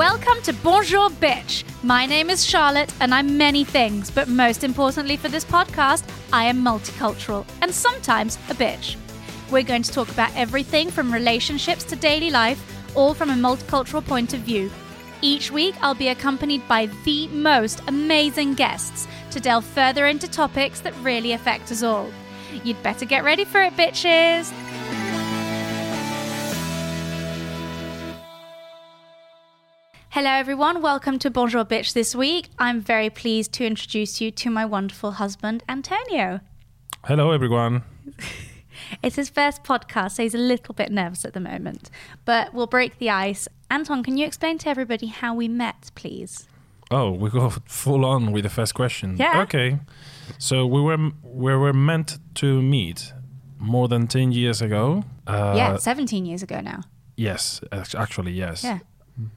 Welcome to Bonjour Bitch. My name is Charlotte and I'm many things, but most importantly for this podcast, I am multicultural and sometimes a bitch. We're going to talk about everything from relationships to daily life, all from a multicultural point of view. Each week, I'll be accompanied by the most amazing guests to delve further into topics that really affect us all. You'd better get ready for it, bitches! Hello, everyone. Welcome to Bonjour Bitch this week. I'm very pleased to introduce you to my wonderful husband, Antonio. Hello, everyone. It's his first podcast, so he's a little bit nervous at the moment, but we'll break the ice. Anton, can you explain to everybody how we met, please? Oh, we go full on with the first question. Yeah. Okay. So we were we were meant to meet more than ten years ago. Uh, yeah, 17 years ago now. Yes, actually, yes. Yeah.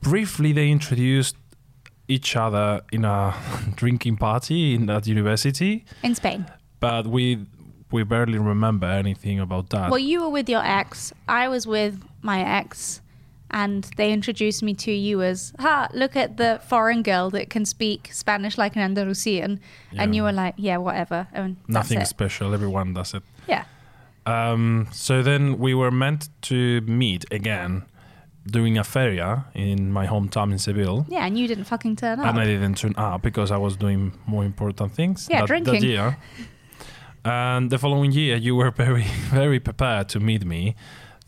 Briefly, they introduced each other in a drinking party in that university, In Spain. but we we barely remember anything about that. Well, you were with your ex, I was with my ex, and they introduced me to you as, ha, look at the foreign girl that can speak Spanish like an Andalusian. And you were like, yeah, whatever. And Nothing it. special. Everyone does it. Yeah. Um, so then we were meant to meet again during a feria in my hometown in Seville. Yeah, and you didn't fucking turn up. And I didn't turn up because I was doing more important things Yeah, that, that drinking. year. And the following year, you were very, very prepared to meet me,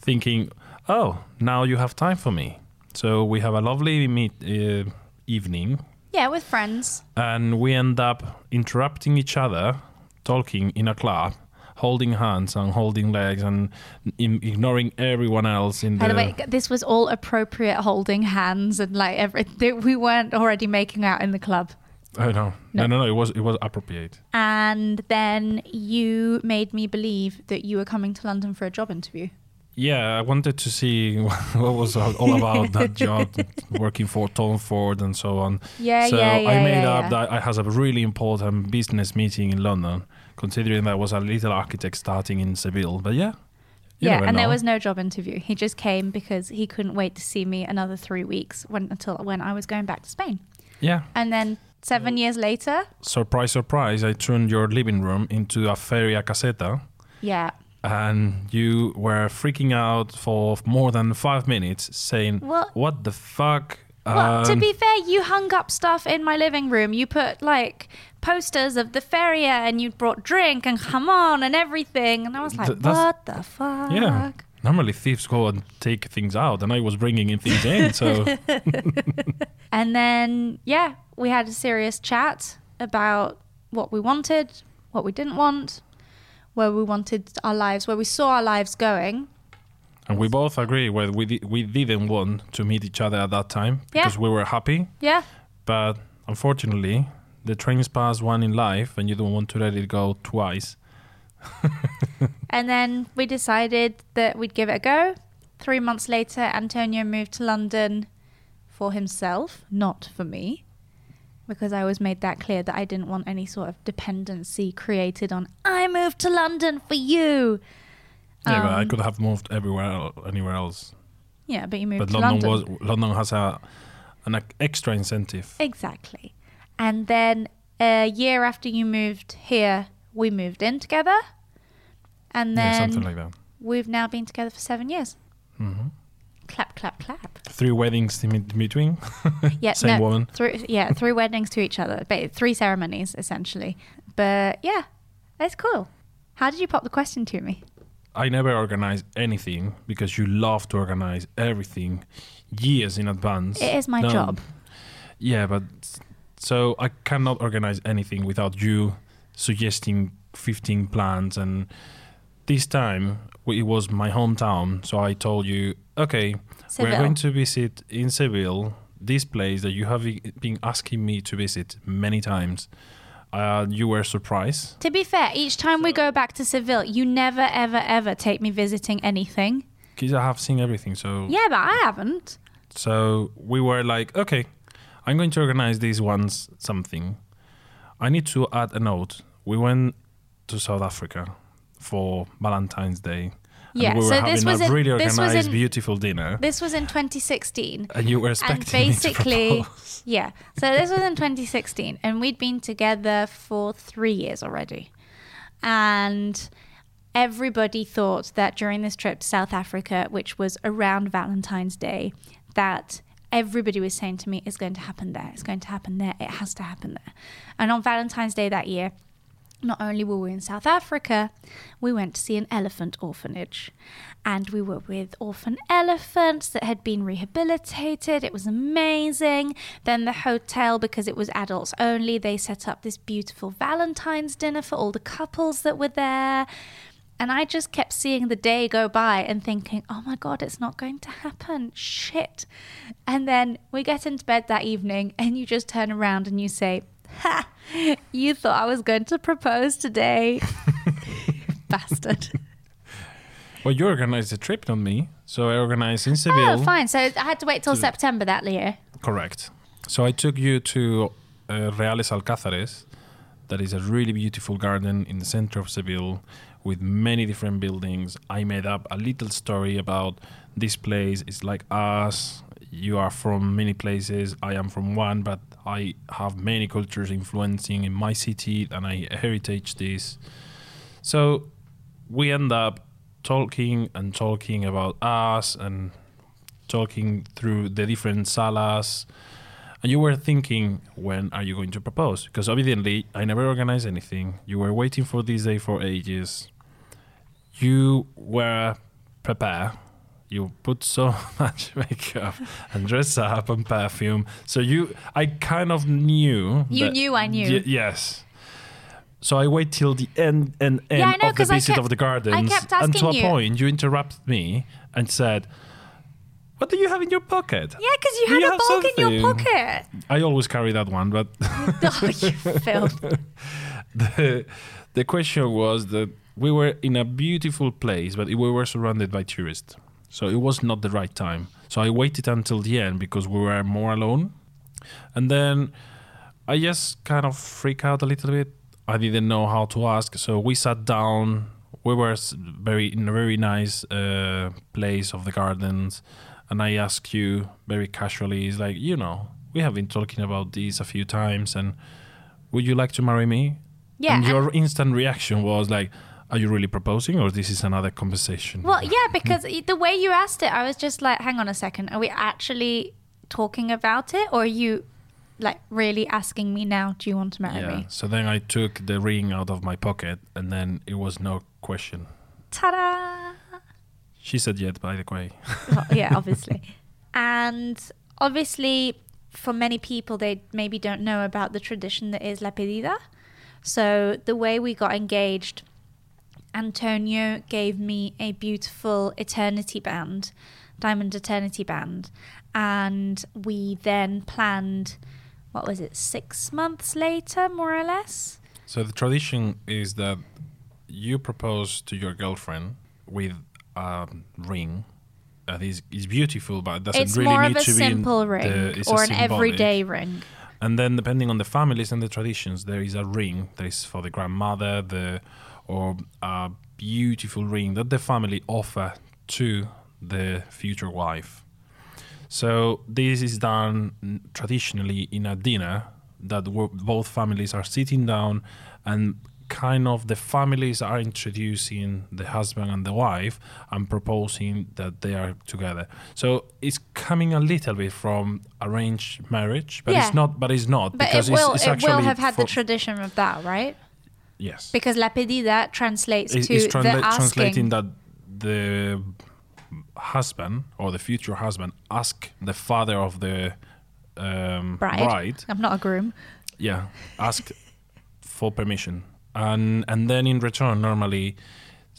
thinking, "Oh, now you have time for me." So we have a lovely meet uh, evening, yeah, with friends. and we end up interrupting each other, talking in a club, holding hands and holding legs, and in, ignoring everyone else in By the. the way, this was all appropriate holding hands and like everything. We weren't already making out in the club. oh no. No. no, no, no! It was it was appropriate. And then you made me believe that you were coming to London for a job interview. Yeah, I wanted to see what was all about that job, working for Tom Ford and so on. Yeah, so yeah, yeah. I made yeah, up yeah. that I had a really important business meeting in London, considering that I was a little architect starting in Seville. But yeah, yeah, and there was no job interview. He just came because he couldn't wait to see me another three weeks when until when I was going back to Spain. yeah. And then seven years later, Surprise, surprise! I turned your living room into a feria caseta, yeah. and you were freaking out for more than five minutes, saying, Well- "What the fuck?" Well, to Um, be fair, you hung up stuff in my living room. You put like posters of the feria, and you brought drink and jamon and everything. And I was like, Th- what the fuck? Yeah. Normally thieves go and take things out, and I was bringing in things in. So And then, yeah, we had a serious chat about what we wanted, what we didn't want, where we wanted our lives, where we saw our lives going. And we both agree where we di- we didn't want to meet each other at that time Yeah. because we were happy, Yeah. but unfortunately, the trains pass one in life, and you don't want to let it go twice. And then we decided that we'd give it a go. Three months later, Antonio moved to London for himself, not for me, because I always made that clear that I didn't want any sort of dependency created on, I moved to London for you. Yeah, but I Um, could have moved everywhere, anywhere else. Yeah, but you moved But to London, London. was London has a an extra incentive. Exactly. And then a year after you moved here, we moved in together. And yeah, then something like that. we've now been together for seven years. hmm Clap, clap, clap. Three weddings in between. Yeah, Same no, woman. Three, yeah, three weddings to each other, ba- three ceremonies essentially. But yeah, it's cool. How did you pop the question to me? I never organize anything because you love to organize everything years in advance. It is my No- job. Yeah, but so I cannot organize anything without you suggesting 15 plans. And this time it was my hometown, so I told you, okay, Seville. we're going to visit in Seville this place that you have been asking me to visit many times. Uh, you were surprised. To be fair, each time we go back to Seville, you never, ever, ever take me visiting anything. Because I have seen everything, so Yeah, but I haven't. So we were like, okay, I'm going to organize these ones something. I need to add a note. We went to South Africa for Valentine's Day, Yeah, we so this was a in- really this was organized, in- beautiful dinner, This was in 2016. and you were expecting basically, yeah. So this was in 2016, and we'd been together for three years already. And everybody thought that during this trip to South Africa, which was around Valentine's Day, that everybody was saying to me, it's going to happen there, it's going to happen there, it has to happen there. And on Valentine's Day that year, not only were we in South Africa, we went to see an elephant orphanage. And we were with orphan elephants that had been rehabilitated. It was amazing. Then the hotel, because it was adults only, they set up this beautiful Valentine's dinner for all the couples that were there. And I just kept seeing the day go by and thinking, oh my God, it's not going to happen. Shit. And then we get into bed that evening and you just turn around and you say, Ha! You thought I was going to propose today. Bastard. Well, you organized the trip, not me. So I organized in Seville. Oh, fine. So I had to wait till September that year. Correct. So I took you to uh, Reales Alcázares. That is a really beautiful garden in the center of Seville with many different buildings. I made up a little story about this place. It's like us. You are from many places. I am from one, but I have many cultures influencing in my city and I heritage this. So we end up talking and talking about us and talking through the different salas. And you were thinking, when are you going to propose? Because obviously, I never organized anything. You were waiting for this day for ages. You were prepared. You put so much makeup and dress up and perfume. So you, I kind of knew. You that- knew I knew. Ye- yes. So I wait till the end and end Yeah, know, of the visit kept- of the gardens. I kept and to a you. point, you interrupted me and said, "What do you have in your pocket?" Yeah, because you Do had you a bulk in your pocket. I always carry that one, but oh, you filth. the the question was that we were in a beautiful place, but we were surrounded by tourists, so it was not the right time. So I waited until the end because we were more alone, and then I just kind of freak out a little bit. I didn't know how to ask, so we sat down. We were very in a very nice uh, place of the gardens, and I asked you very casually, "It's like you know, we have been talking about this a few times, and would you like to marry me?" Yeah. and and- your instant reaction was like, "Are you really proposing, or this is another conversation?" well, yeah, because the way you asked it, I was just like, hang on a second. Are we actually talking about it? Or are you like really asking me now, do you want to marry yeah. me? So then I took the ring out of my pocket, and then it was no question. Ta da! She said yes, by the way. Well, yeah, obviously. and obviously, for many people, they maybe don't know about the tradition that is La Pedida. So, the way we got engaged, Antonio gave me a beautiful eternity band, diamond eternity band. And we then planned, what was it, six months later, more or less? So the tradition is that you propose to your girlfriend with a ring that is, is beautiful, but doesn't it's really more of a simple ring the, it's or an symbolic. everyday ring. And then depending on the families and the traditions, there is a ring that is for the grandmother, the or a beautiful ring that the family offer to the future wife. So this is done traditionally in a dinner that both families are sitting down and kind of the families are introducing the husband and the wife and proposing that they are together. So it's coming a little bit from arranged marriage, but Yeah. it's not. But it's not But because it will, it's, it's it will have had the tradition of that, right? Yes. Because la pedida translates It- to it's the transla- asking. translating that the husband or the future husband ask the father of the um, Bride. bride I'm not a groom. yeah ask for permission and and then in return normally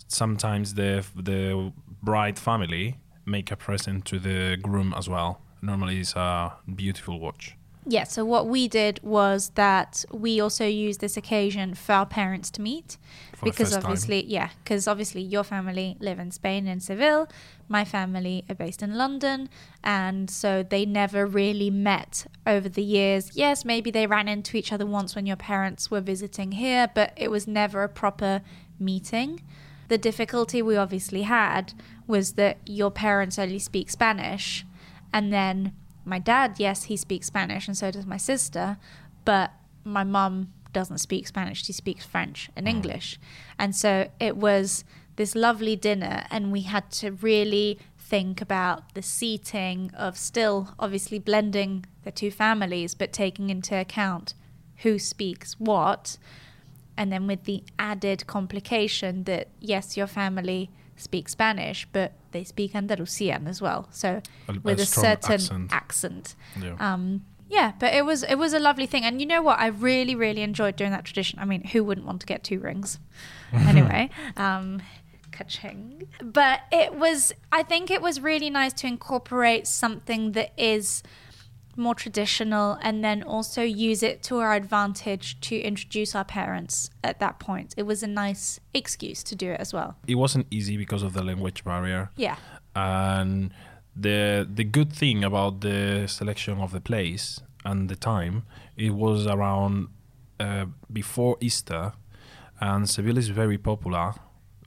sometimes the the bride family make a present to the groom as well normally it's a beautiful watch Yeah, so what we did was that we also used this occasion for our parents to meet. For because first time. obviously, yeah, because obviously your family live in Spain, in Seville. My family are based in London. And so they never really met over the years. Yes, maybe they ran into each other once when your parents were visiting here, but it was never a proper meeting. The difficulty we obviously had was that your parents only speak Spanish, and then my dad, yes, he speaks Spanish, and so does my sister, but my mum doesn't speak Spanish. She speaks French and mm. English. And so it was this lovely dinner, and we had to really think about the seating of still obviously blending the two families, but taking into account who speaks what. And then with the added complication that, yes, your family speaks Spanish, but they speak Andalusian as well. So A- a with a, strong certain accent. accent. Yeah. Um, yeah, but it was it was a lovely thing, and you know what? I really really enjoyed doing that tradition. I mean, who wouldn't want to get two rings? anyway, um, ka-ching. But it was. I think it was really nice to incorporate something that is more traditional, and then also use it to our advantage to introduce our parents at that point. It was a nice excuse to do it as well. it wasn't easy because of the language barrier. Yeah. and the the good thing about the selection of the place and the time it was around uh, before Easter and Seville is very popular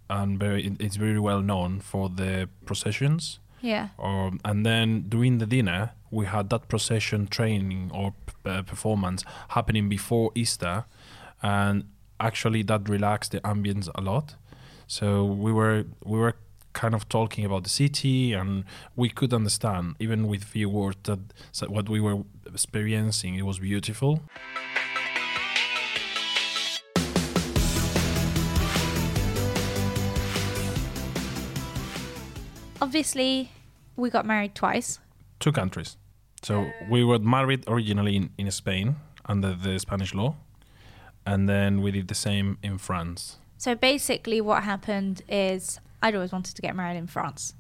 and very it's very well known for the processions Yeah. or and then during the dinner we had that procession training or uh, performance happening before Easter and actually that relaxed the ambience a lot so we were we were kind of talking about the city and we could understand even with few words that what we were experiencing it was beautiful Obviously, we got married twice. two countries. So we were married originally in, in Spain under the Spanish law and then we did the same in France. So basically, what happened is I'd always wanted to get married in France,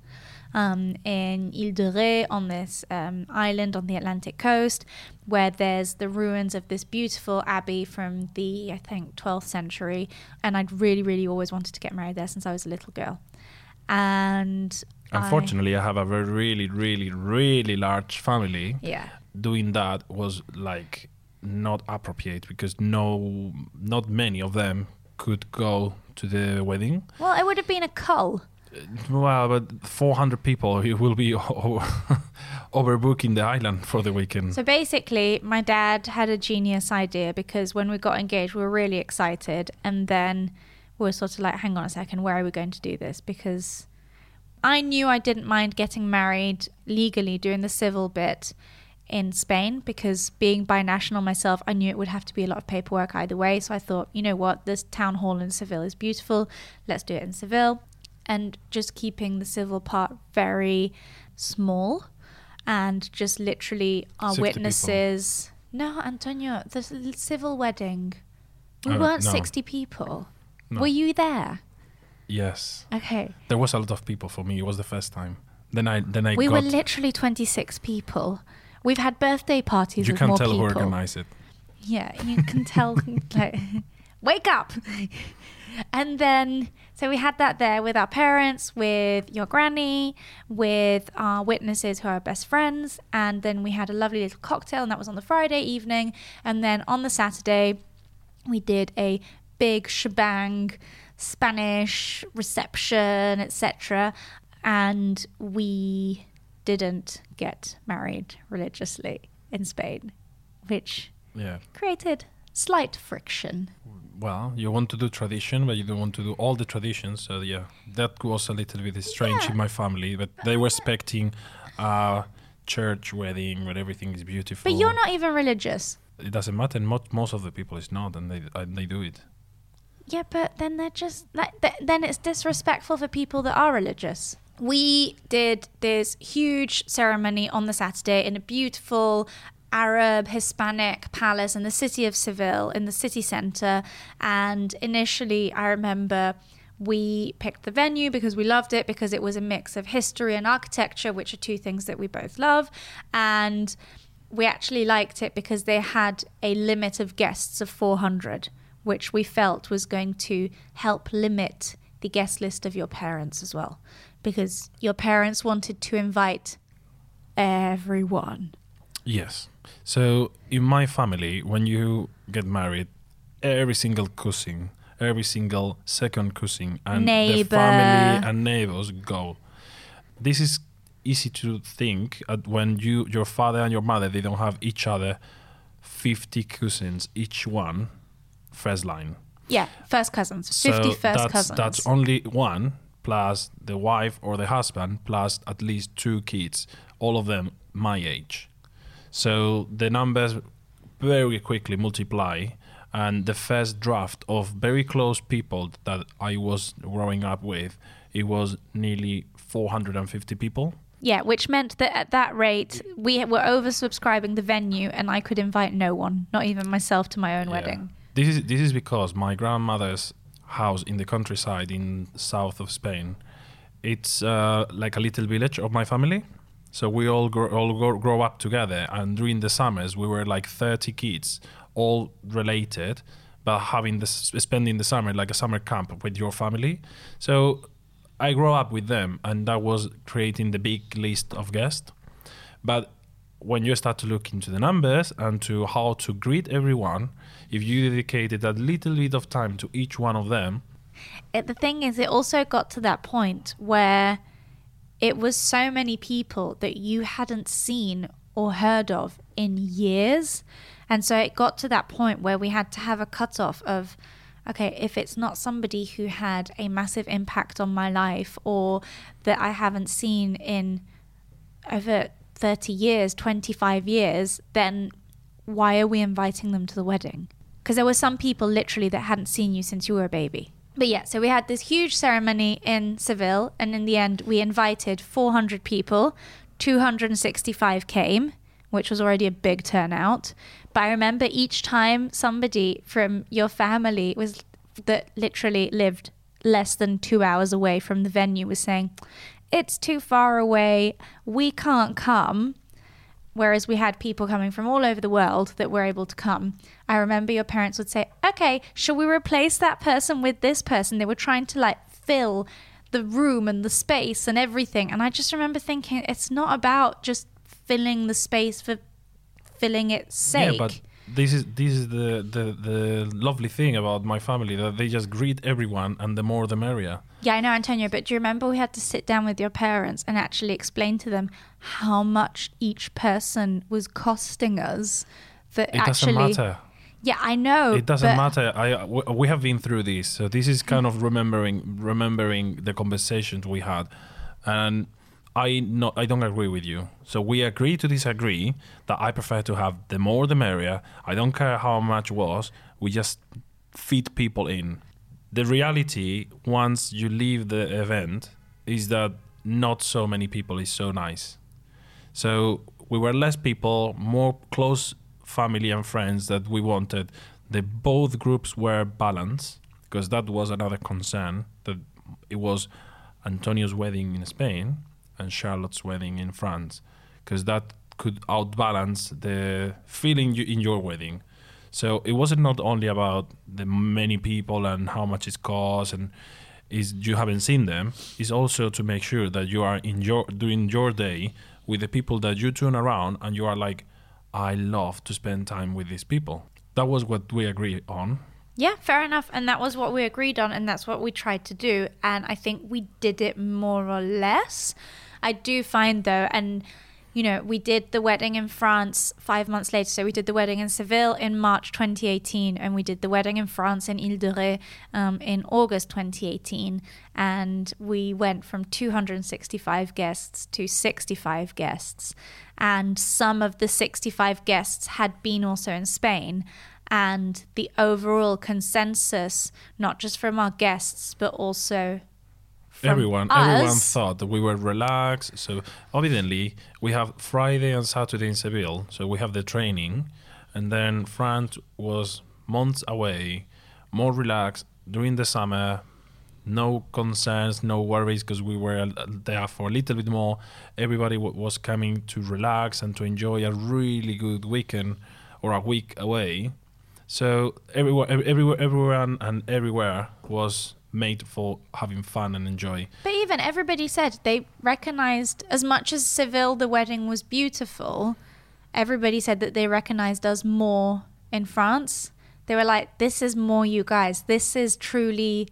um, in Ile de Ré, on this um, island on the Atlantic coast, where there's the ruins of this beautiful abbey from the I think 12th century, and I'd really, really always wanted to get married there since I was a little girl, and Unfortunately, I have a very, really, really, really large family. yeah, Doing that was like not appropriate because no, not many of them could go to the wedding. well, it would have been a cull. Uh, well, but 400 people it will be overbooking the island for the weekend. So basically, my dad had a genius idea because when we got engaged, we were really excited. And then we were sort of like, hang on a second, where are we going to do this? Because I knew I didn't mind getting married legally, doing the civil bit in Spain, because being binational myself, I knew it would have to be a lot of paperwork either way. So I thought, you know what, this town hall in Seville is beautiful. Let's do it in Seville. And just keeping the civil part very small and just literally our 60 people. witnesses. No, Antonio, the civil wedding. We Oh, weren't no. 60 people. No. Were you there? Yes, Okay. there was a lot of people for me. It was the first time. Then I, then I we were literally 26 people. We've had birthday parties you with can more tell people. who organized it. Yeah, you can tell. like, wake up! And then, so we had that there with our parents, with your granny, with our witnesses who are our best friends, and then we had a lovely little cocktail, and that was on the Friday evening. And then on the Saturday, we did a big shebang, Spanish reception, etc. And we didn't get married religiously in Spain, which Yeah. created slight friction. Well, you want to do tradition, but you don't want to do all the traditions. So yeah, that was a little bit strange Yeah. in my family. But they were expecting a church wedding where everything is beautiful. But you're not even religious. It doesn't matter. Most most of the people is not, and they and they do it. Yeah, but then they're just like th- then it's disrespectful for people that are religious. We did this huge ceremony on the Saturday in a beautiful Arab Hispanic palace in the city of Seville in the city center. And initially I remember we picked the venue because we loved it because it was a mix of history and architecture which are two things that we both love. And we actually liked it because they had a limit of guests of 400 which we felt was going to help limit the guest list of your parents as well because your parents wanted to invite everyone Yes. So in my family, when you get married, every single cousin, every single second cousin and Neighbor. the family and neighbors go. This is easy to think at when you your father and your mother they don't have each other 50 cousins each one first line Yeah, first cousins. so 50 first that's, cousins. that's only one plus the wife or the husband plus at least two kids all of them my age so the numbers very quickly multiply and the first draft of very close people that i was growing up with it was nearly 450 people yeah, which meant that at that rate, we were oversubscribing the venue and I could invite no one, not even myself, to my own Yeah. wedding. This is this is because my grandmother's house in the countryside in south of Spain, it's uh, like a little village of my family. So we all grow, all grow, up together, and during the summers we were like thirty kids, all related, but having this spending the summer like a summer camp with your family. So I grew up with them, and that was creating the big list of guests. But when you start to look into the numbers and to how to greet everyone, if you dedicated a little bit of time to each one of them, It, the thing is, it also got to that point where it was so many people that you hadn't seen or heard of in years. And so it got to that point where we had to have a cutoff of, okay, if it's not somebody who had a massive impact on my life or that I haven't seen in over 30 years, 25 years, then why are we inviting them to the wedding? Because there were some people literally that hadn't seen you since you were a baby. But yeah, so we had this huge ceremony in Seville, and in the end, we invited 400 people. 265 came, which was already a big turnout. But I remember each time somebody from your family was that literally lived less than two hours away from the venue was saying, It's too far away, we can't come. Whereas we had people coming from all over the world that were able to come. I remember your parents would say, Okay, shall we replace that person with this person? They were trying to like fill the room and the space and everything. And I just remember thinking, it's not about just filling the space for filling its sake. yeah, but this is this is the, the the lovely thing about my family that they just greet everyone, and the more the merrier. Yeah, I know, Antonio, but do you remember we had to sit down with your parents and actually explain to them how much each person was costing us? That It actually, doesn't matter. Yeah, I know. it doesn't matter. I we have been through this, so this is kind of remembering remembering the conversations we had, and I I don't agree with you. So we agree to disagree. That I prefer to have the more the merrier. I don't care how much was. We just feed people in. The reality once you leave the event is that not so many people is so nice. So we were less people, more close family and friends that we wanted. The both groups were balanced because that was another concern that it was Antonio's wedding in Spain and Charlotte's wedding in France because that could outbalance the feeling you, in your wedding. So it wasn't not only about the many people and how much it costs and is you haven't seen them. It's also to make sure that you are in your during your day with the people that you turn around and you are like, I love to spend time with these people. That was what we agreed on. Yeah, fair enough. And that was what we agreed on, and that's what we tried to do. And I think we did it more or less. I do find, though, and you know, we did the wedding in France five months later. So we did the wedding in Seville in March 2018, and we did the wedding in France in Ile de Ré um, in August 2018. And we went from 265 guests to 65 guests. And some of the 65 guests had been also in Spain and the overall consensus, not just from our guests, but also everyone us, everyone thought that we were relaxed. So evidently we have Friday and Saturday in Seville. So we have the training and then France was months away, more relaxed during the summer. No concerns, no worries, because we were there for a little bit more. Everybody w- was coming to relax and to enjoy a really good weekend or a week away. So everywhere, everywhere, everyone and everywhere was made for having fun and enjoy. But even everybody said they recognized, as much as Seville, the wedding was beautiful, everybody said that they recognized us more in France they were like, "This is more you guys. This is truly."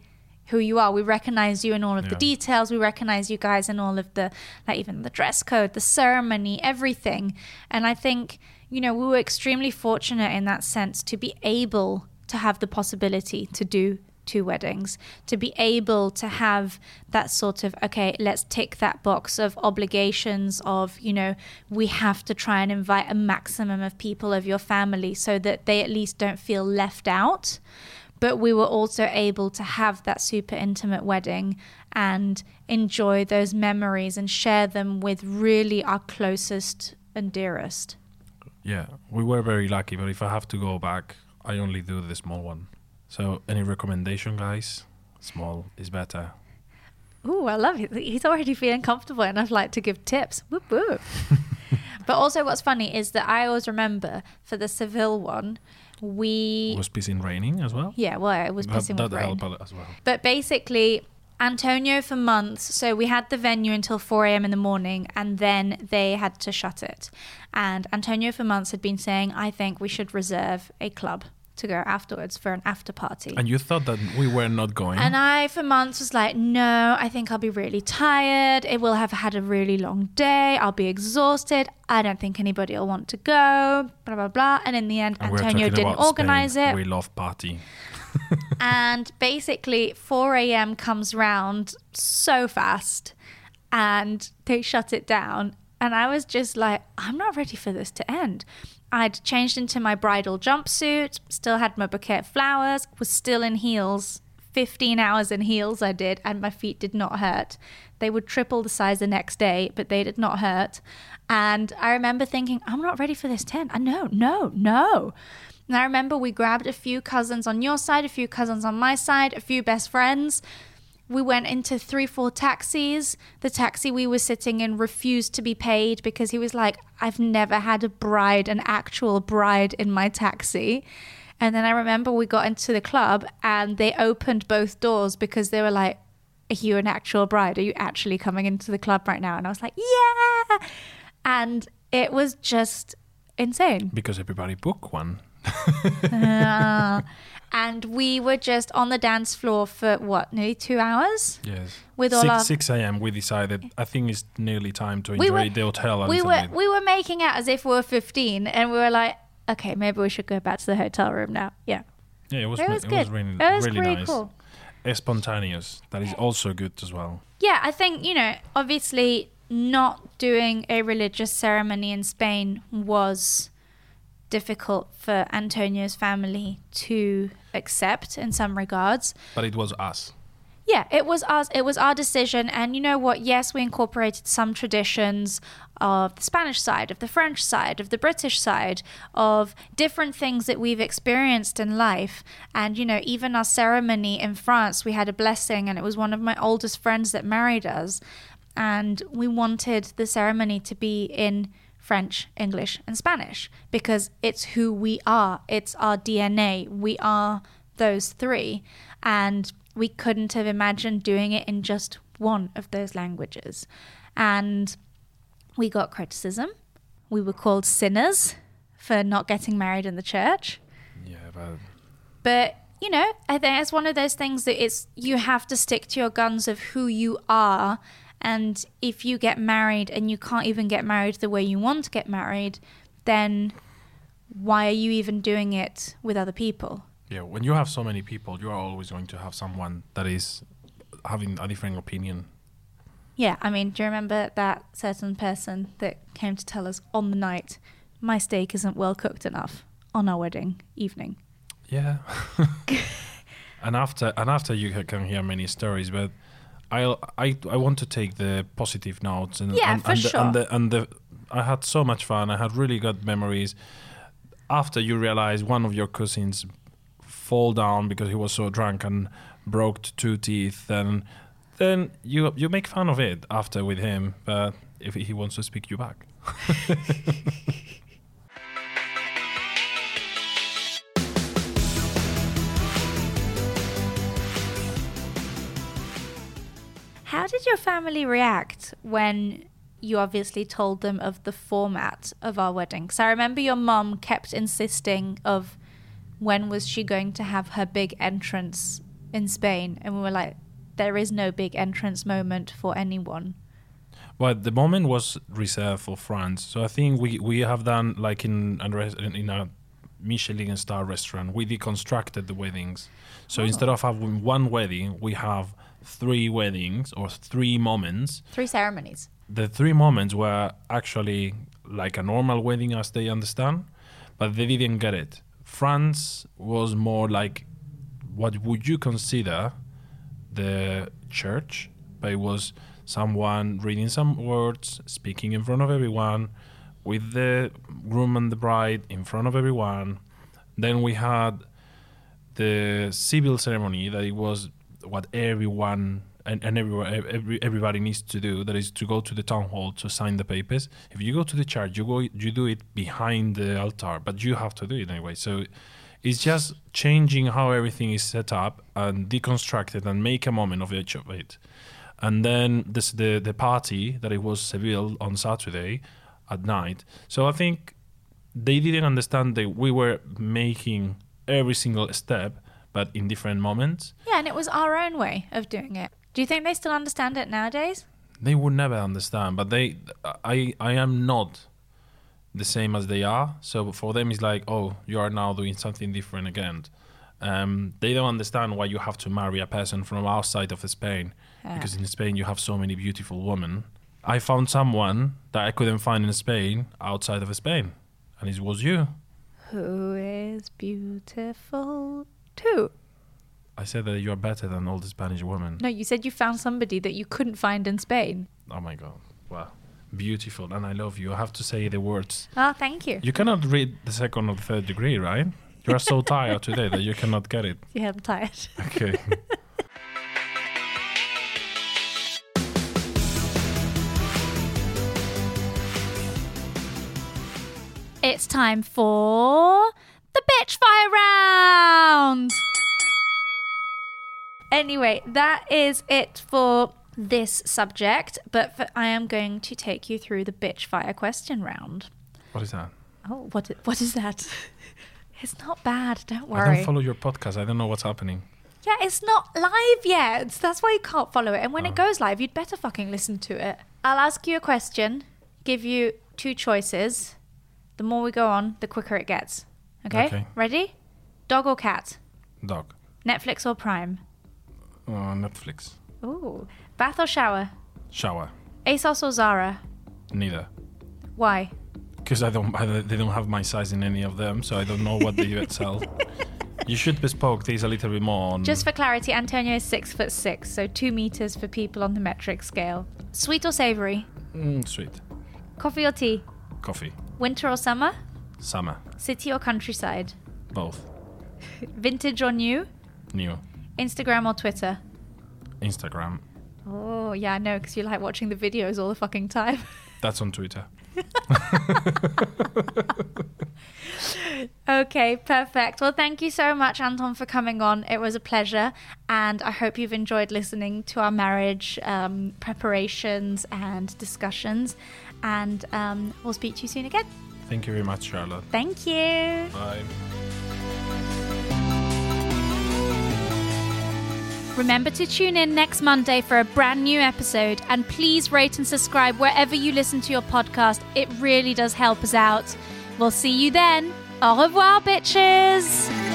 Who you are. We recognize you in all of the details. We recognize you guys in all of the, like even the dress code, the ceremony, everything. And I think, you know, we were extremely fortunate in that sense to be able to have the possibility to do two weddings, to be able to have that sort of, okay, let's tick that box of obligations of, you know, we have to try and invite a maximum of people of your family so that they at least don't feel left out. But we were also able to have that super intimate wedding and enjoy those memories and share them with really our closest and dearest. Yeah, we were very lucky, but if I have to go back, I only do the small one. So, any recommendation, guys? Small is better. Ooh, I love it. He's already feeling comfortable and I'd like to give tips. Whoop whoop. but also what's funny is that I always remember for the Seville one, we It was pissing raining as well. yeah, well, it was That, pissing with that rain. helped as well. But basically, Antonio for months. So we had the venue until 4 a.m. in the morning, and then they had to shut it. And Antonio for months had been saying, I think we should reserve a club to go afterwards for an after party. And you thought that we were not going. And I, for months, was like, no, I think I'll be really tired. It will have had a really long day. I'll be exhausted. I don't think anybody will want to go. Blah, blah, blah. And in the end, And Antonio didn't organize Spain. it. We love party. and basically 4 a.m. comes round so fast and they shut it down and i was just like i'm not ready for this to end i'd changed into my bridal jumpsuit still had my bouquet of flowers was still in heels 15 hours in heels i did and my feet did not hurt they would triple the size the next day but they did not hurt and i remember thinking i'm not ready for this tent. i no no no and I remember we grabbed a few cousins on your side, a few cousins on my side, a few best friends. We went into three, four taxis. The taxi we were sitting in refused to be paid because he was like, I've never had a bride, an actual bride in my taxi. And then I remember we got into the club and they opened both doors because they were like, Are you an actual bride? Are you actually coming into the club right now? And I was like, Yeah. And it was just insane. Because everybody booked one. Uh, and we were just on the dance floor for what, nearly two hours? Yes. With all 6, our- 6 a.m. we decided I think it's nearly time to We enjoy were- the hotel We little were we were making out as if we were 15, and we were like, okay, maybe we should go back to the hotel room now. Yeah, yeah, it was, it was it good. was really, it was really pretty nice. cool. Spontaneous. That is also good as well. Yeah, I think, you know, obviously not doing a religious ceremony in Spain was difficult for Antonio's family to accept in some regards. But it was us. Yeah, it was us. It was our decision, and you know what? Yes, we incorporated some traditions of the Spanish side, of the French side, of the British side, of different things that we've experienced in life. And you know, even our ceremony in France, we had a blessing, and it was one of my oldest friends that married us, and we wanted the ceremony to be in French, English, and Spanish because it's who we are. It's our DNA. We are those three. And we couldn't have imagined doing it in just one of those languages. And we got criticism. We were called sinners for not getting married in the church. Yeah, but But you know, I think it's one of those things that it's you have to stick to your guns of who you are. And if you get married and you can't even get married the way you want to get married, then why are you even doing it with other people? yeah, when you have so many people, you are always going to have someone that is having a different opinion. Yeah, I mean, do you remember that certain person that came to tell us on the night, my steak isn't well cooked enough on our wedding evening? Yeah. and after and after you ca- can hear many stories, but I I I want to take the positive notes and Yeah, and, for and, the, sure. and the and the I had so much fun. I had really good memories. After you realize one of your cousins fall down because he was so drunk and broke two teeth, and then you you make fun of it after with him. But if he wants to speak you back, How did your family react when you obviously told them of the format of our wedding? Because I remember your mom kept insisting of when was she going to have her big entrance in Spain? And we were like, there is no big entrance moment for anyone. Well, the moment was reserved for France. So I think we, we have done like in in a Michelin star restaurant. We deconstructed the weddings. So Oh. instead of having one wedding, we have three weddings or three moments. Three ceremonies. The three moments were actually like a normal wedding as they understand, but they didn't get it. France was more like what would you consider the church, but it was someone reading some words, speaking in front of everyone, with the groom and the bride in front of everyone. Then we had the civil ceremony that it was what everyone and, and every, everybody needs to do that is to go to the town hall to sign the papers. If you go to the church you go you do it behind the altar but you have to do it anyway. So it's just changing how everything is set up and deconstructed and make a moment of each of it. And then this the the party that it was Seville on Saturday at night. So I think they didn't understand that we were making every single step but in different moments Yeah, and it was our own way of doing it. Do you think they still understand it nowadays? they would never understand but they i i am not the same as they are so for them it's like oh you are now doing something different again um, they don't understand why you have to marry a person from outside of spain Yeah. because in spain you have so many beautiful women i found someone that i couldn't find in spain outside of spain and it was you Who is beautiful too? i said that you are better than all the spanish women No, you said you found somebody that you couldn't find in Spain. oh my god wow beautiful and i love you i have to say the words Oh, thank you. You cannot read the second or the third degree, right? You are so tired today that you cannot get it. Yeah, I'm tired. Okay. It's time for the bitch fire round. Anyway, that is it for this subject, but for, I am going to take you through the bitch fire question round. what is that? Oh, what what is that? It's not bad, don't worry. I don't follow your podcast. I don't know what's happening. yeah, it's not live yet. That's why you can't follow it. And when Oh. it goes live, you'd better fucking listen to it. I'll ask you a question, give you two choices. The more we go on, the quicker it gets. Okay? Okay. Ready? Dog or cat? Dog. Netflix or Prime? Uh, Netflix. Ooh. Bath or shower? Shower. ASOS or Zara? Neither. Why? Because I don't. I, they don't have my size in any of them, so I don't know what they sell. You should bespoke these a little bit more. On, Just for clarity, Antonio is six foot six, so two meters for people on the metric scale. Sweet or savory? mm, sweet Coffee or tea? coffee. Winter or summer? Summer. City or countryside? Both. Vintage or new? New. Instagram or Twitter? Instagram. Oh, yeah, I know, because you like watching the videos all the fucking time. That's on Twitter. okay, perfect. Well, thank you so much, Anton, for coming on. It was a pleasure. And I hope you've enjoyed listening to our marriage um, preparations and discussions. And um, we'll speak to you soon again. Thank you very much, Charlotte. Thank you. Bye. Remember to tune in next Monday for a brand new episode and please rate and subscribe wherever you listen to your podcast. It really does help us out. We'll see you then. Au revoir, bitches.